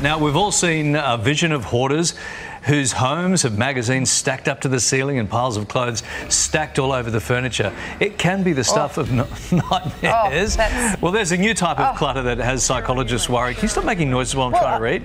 Now, we've all seen a vision of hoarders whose homes have magazines stacked up to the ceiling and piles of clothes stacked all over the furniture. It can be the stuff oh. of nightmares. Oh, well, there's a new type of oh. clutter that has psychologists worried. Can you stop making noises while I'm well, trying to read?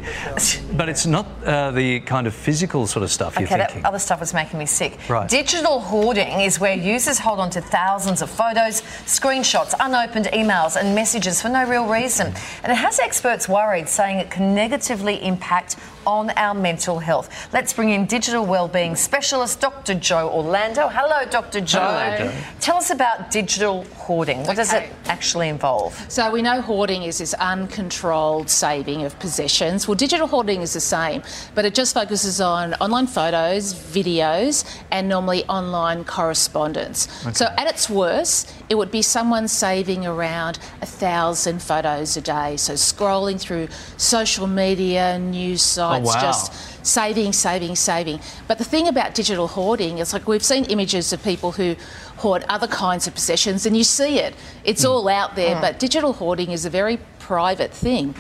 But it's not uh, the kind of physical sort of stuff okay, you're thinking. That other stuff was making me sick. Right. Digital hoarding is where users hold on to thousands of photos, screenshots, unopened emails, and messages for no real reason. And it has experts worried, saying it can negatively impact on our mental health. Let's bring in digital wellbeing specialist Dr. Jo Orlando. Hello, Dr. Jo. Hello, Tell us about digital hoarding. What okay. does it actually involve? So we know hoarding is this uncontrolled saving of possessions. Well, digital hoarding is the same, but it just focuses on online photos, videos, and normally online correspondence. Okay. So at its worst, it would be someone saving around a thousand photos a day. So scrolling through social media, news sites, oh, wow. just saving, saving, saving. But the thing about digital hoarding is like we've seen images of people who hoard other kinds of possessions and you see it. It's mm. all out there, mm. but digital hoarding is a very private thing.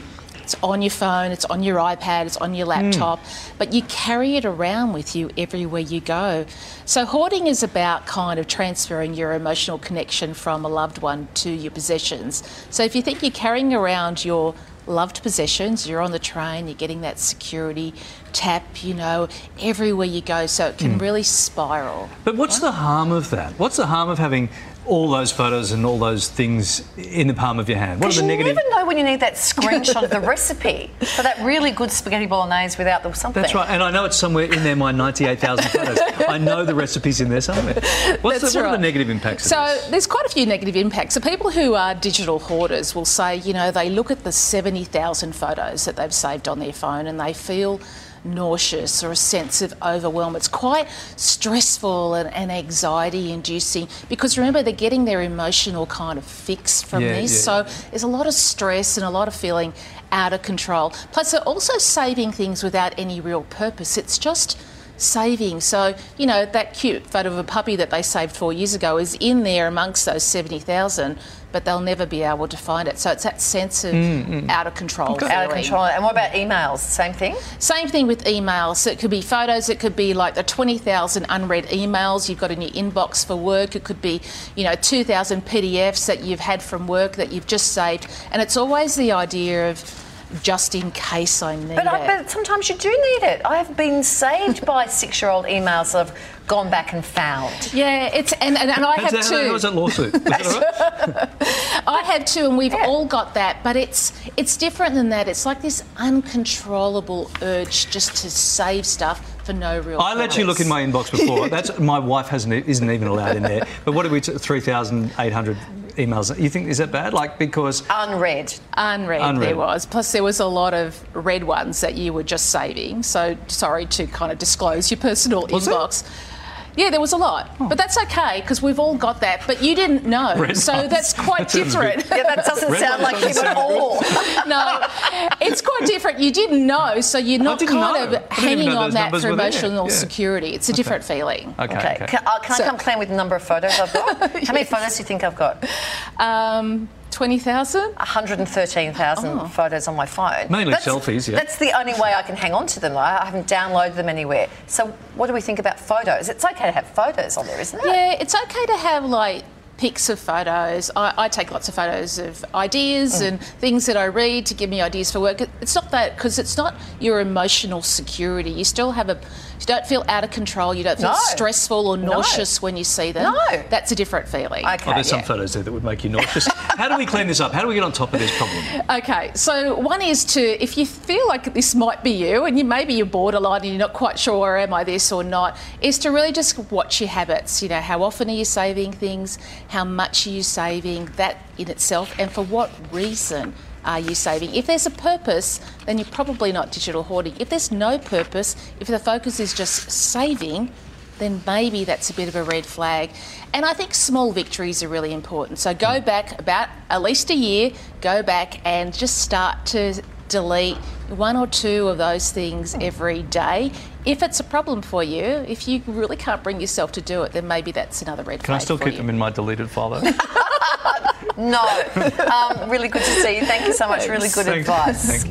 It's on your phone, it's on your iPad, it's on your hmm. laptop, mm. but you carry it around with you everywhere you go. So, hoarding is about kind of transferring your emotional connection from a loved one to your possessions. So, if you think you're carrying around your loved possessions. You're on the train, you're getting that security tap, you know, everywhere you go, so it can mm. really spiral. But what's the harm of that? What's the harm of having all those photos and all those things in the palm of your hand? What are the negative? You never know when you need that screenshot of the recipe for that really good spaghetti bolognese without the something. That's right, and I know it's somewhere in there. My ninety-eight thousand photos. I know the recipe's in there somewhere. What's the, what right. are the negative impacts? So there's quite a few negative impacts. So people who are digital hoarders will say, you know, they look at the seventy thousand photos that they've saved on their phone and they feel nauseous or a sense of overwhelm. It's quite stressful and, and anxiety inducing because remember, they're getting their emotional kind of fix from yeah, this. Yeah. So there's a lot of stress and a lot of feeling out of control. Plus, they're also saving things without any real purpose. It's just saving. So, you know, that cute photo of a puppy that they saved four years ago is in there amongst those 70,000 but they'll never be able to find it. So it's that sense of mm, mm. out of control. Okay. Out of control. And what about emails? Same thing? Same thing with emails. So it could be photos, it could be like the 20,000 unread emails you've got in your inbox for work, it could be, you know, 2,000 PDFs that you've had from work that you've just saved. And it's always the idea of just in case I need but I, it. But sometimes you do need it. I have been saved by six-year-old emails that I've gone back and found. Yeah, it's and, and, and I have that, too. How was that lawsuit? That I have two, and we've yeah. all got that. But it's it's different than that. It's like this uncontrollable urge just to save stuff for no real. I let you look in my inbox before. That's my wife hasn't isn't even allowed in there. But what are we? Three thousand eight hundred emails. You think is that bad? Like because unread, unread, unread, there was. Plus there was a lot of red ones that you were just saving. So sorry to kind of disclose your personal was inbox. It? Yeah, there was a lot, oh. but that's okay because we've all got that. But you didn't know, Red so ones. that's quite that different. yeah, that doesn't Red sound like you at all. no, it's quite different. You didn't know, so you're not kind know. of hanging on that for emotional yeah. security. It's a okay. different feeling. Okay. okay. okay. Can, uh, can so, I come clean with the number of photos I've got? How many photos do you think I've got? Um, 20,000? 113,000 oh. photos on my phone. Mainly that's, selfies, yeah. That's the only way I can hang on to them. I haven't downloaded them anywhere. So, what do we think about photos? It's okay to have photos on there, isn't it? Yeah, it's okay to have like pics of photos. I, I, take lots of photos of ideas mm. and things that I read to give me ideas for work. It's not that because it's not your emotional security. You still have a, you don't feel out of control. You don't feel no. stressful or nauseous no. when you see them. No, that's a different feeling. Okay, oh, there's yeah. some photos there that would make you nauseous. How do we clean this up? How do we get on top of this problem? Okay, so one is to if you feel like this might be you and you maybe you're borderline and you're not quite sure oh, am I this or not, is to really just watch your habits. You know, how often are you saving things? how much are you saving, that in itself, and for what reason are you saving? If there's a purpose, then you're probably not digital hoarding. If there's no purpose, if the focus is just saving, then maybe that's a bit of a red flag. And I think small victories are really important. So go back about at least a year, go back and just start to delete one or two of those things every day. If it's a problem for you, if you really can't bring yourself to do it, then maybe that's another red flag. Can. I still keep you. them in my deleted folder? no. Um, really good to see you. Thank you so much. Really good Thanks. advice.